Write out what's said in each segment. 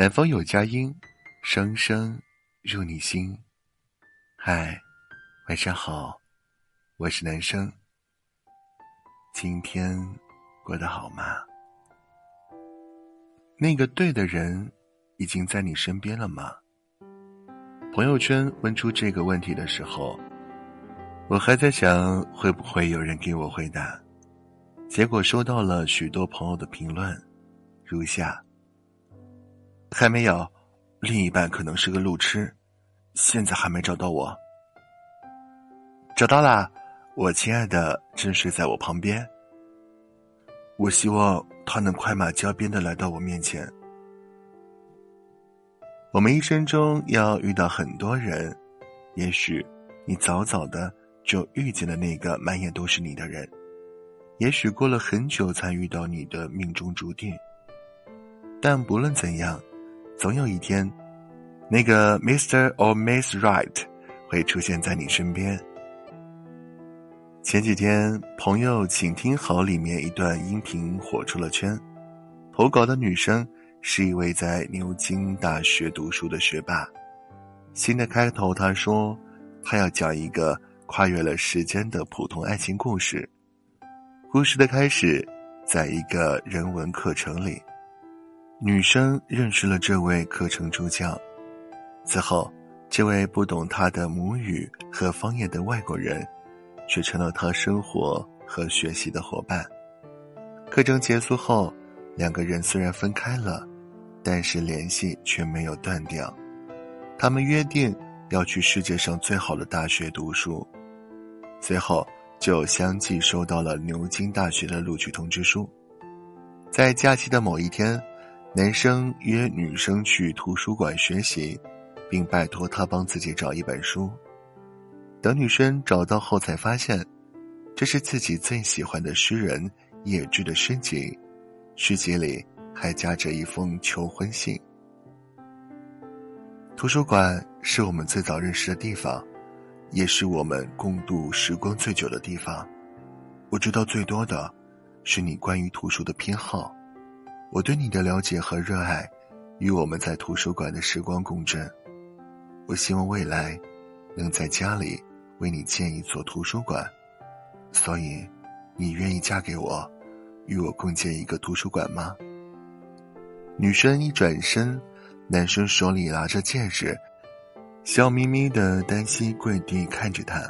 南方有佳音，声声入你心。嗨，晚上好，我是男生。今天过得好吗？那个对的人已经在你身边了吗？朋友圈问出这个问题的时候，我还在想会不会有人给我回答。结果收到了许多朋友的评论，如下：还没有，另一半可能是个路痴，现在还没找到我。找到啦，我亲爱的正睡在我旁边。我希望他能快马加鞭的来到我面前。我们一生中要遇到很多人，也许你早早的就遇见了那个满眼都是你的人。也许过了很久才遇到你的命中注定，但不论怎样，总有一天，那个 Mr. or Miss Wright 会出现在你身边。前几天，朋友，请听好里面一段音频火出了圈。投稿的女生是一位在牛津大学读书的学霸。新的开头，她说，她要讲一个跨越了时间的普通爱情故事。故事的开始，在一个人文课程里，女生认识了这位课程助教。此后，这位不懂她的母语和方言的外国人，却成了她生活和学习的伙伴。课程结束后，两个人虽然分开了，但是联系却没有断掉。他们约定要去世界上最好的大学读书。随后。就相继收到了牛津大学的录取通知书。在假期的某一天，男生约女生去图书馆学习，并拜托她帮自己找一本书。等女生找到后，才发现这是自己最喜欢的诗人叶芝的诗集，诗集里还夹着一封求婚信。图书馆是我们最早认识的地方。也是我们共度时光最久的地方。我知道最多的，是你关于图书的偏好。我对你的了解和热爱，与我们在图书馆的时光共振。我希望未来，能在家里为你建一座图书馆。所以，你愿意嫁给我，与我共建一个图书馆吗？女生一转身，男生手里拿着戒指。笑眯眯的单膝跪地看着她，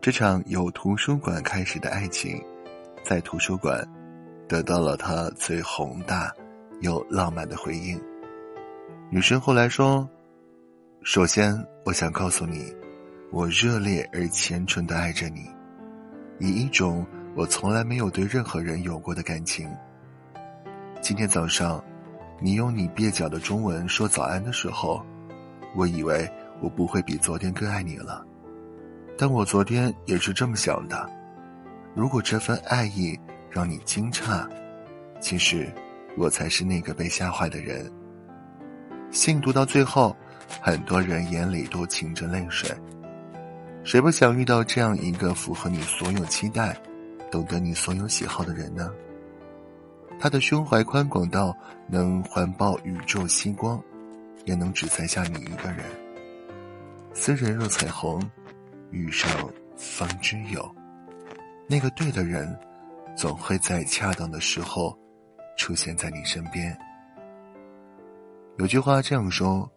这场由图书馆开始的爱情，在图书馆得到了他最宏大又浪漫的回应。女生后来说：“首先，我想告诉你，我热烈而虔诚的爱着你，以一种我从来没有对任何人有过的感情。今天早上，你用你蹩脚的中文说早安的时候。”我以为我不会比昨天更爱你了，但我昨天也是这么想的。如果这份爱意让你惊诧，其实我才是那个被吓坏的人。信读到最后，很多人眼里都噙着泪水。谁不想遇到这样一个符合你所有期待、懂得你所有喜好的人呢？他的胸怀宽广到能环抱宇宙星光。也能只栽下你一个人。斯人若彩虹，遇上方知有。那个对的人，总会在恰当的时候出现在你身边。有句话这样说：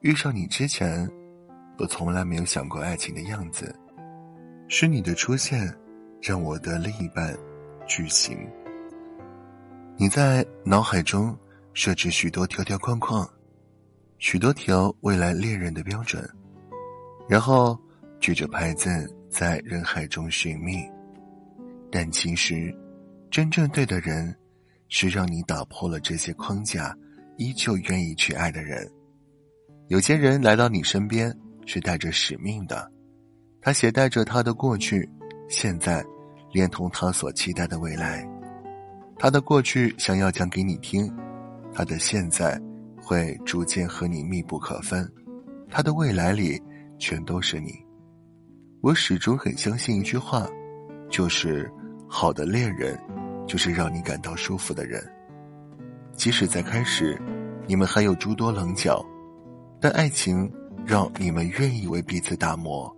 遇上你之前，我从来没有想过爱情的样子，是你的出现，让我的另一半举行。你在脑海中设置许多条条框框。许多条未来恋人的标准，然后举着牌子在人海中寻觅，但其实，真正对的人，是让你打破了这些框架，依旧愿意去爱的人。有些人来到你身边是带着使命的，他携带着他的过去、现在，连同他所期待的未来。他的过去想要讲给你听，他的现在。会逐渐和你密不可分，他的未来里全都是你。我始终很相信一句话，就是好的恋人，就是让你感到舒服的人。即使在开始，你们还有诸多棱角，但爱情让你们愿意为彼此打磨。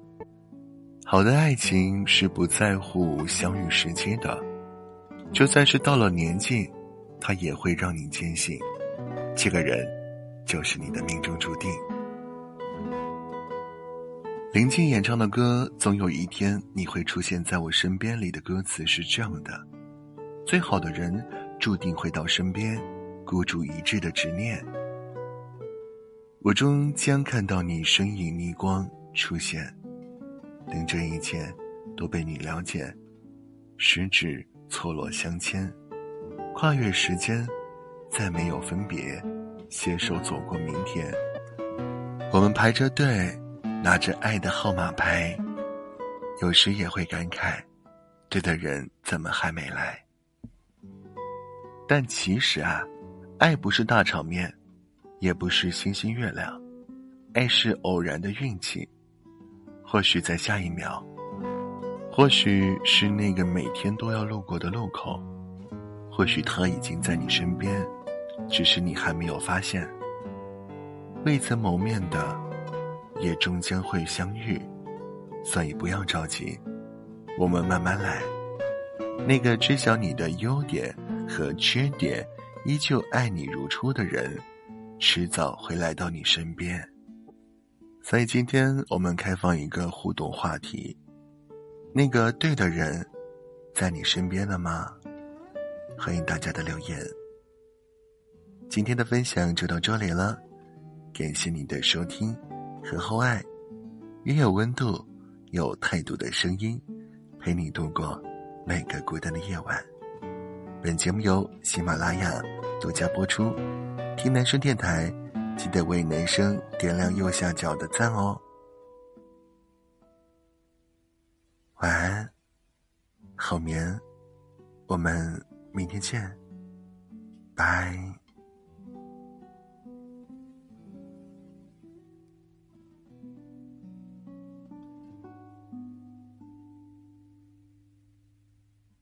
好的爱情是不在乎相遇时间的，就算是到了年纪，他也会让你坚信，这个人就是你的命中注定。林静演唱的歌《总有一天你会出现在我身边》里的歌词是这样的：最好的人注定会到身边，孤注一掷的执念，我终将看到你身影逆光出现。等这一切都被你了解，十指错落相牵，跨越时间，再没有分别，携手走过明天。我们排着队。拿着爱的号码牌，有时也会感慨，对的人怎么还没来？但其实啊，爱不是大场面，也不是星星月亮，爱是偶然的运气。或许在下一秒，或许是那个每天都要路过的路口，或许他已经在你身边，只是你还没有发现。未曾谋面的。也终将会相遇，所以不要着急，我们慢慢来。那个知晓你的优点和缺点，依旧爱你如初的人，迟早会来到你身边。所以今天我们开放一个互动话题：那个对的人，在你身边了吗？欢迎大家的留言。今天的分享就到这里了，感谢你的收听。和厚爱，也有温度、有态度的声音，陪你度过每个孤单的夜晚。本节目由喜马拉雅独家播出。听男生电台，记得为男生点亮右下角的赞哦。晚安，好眠，我们明天见，拜。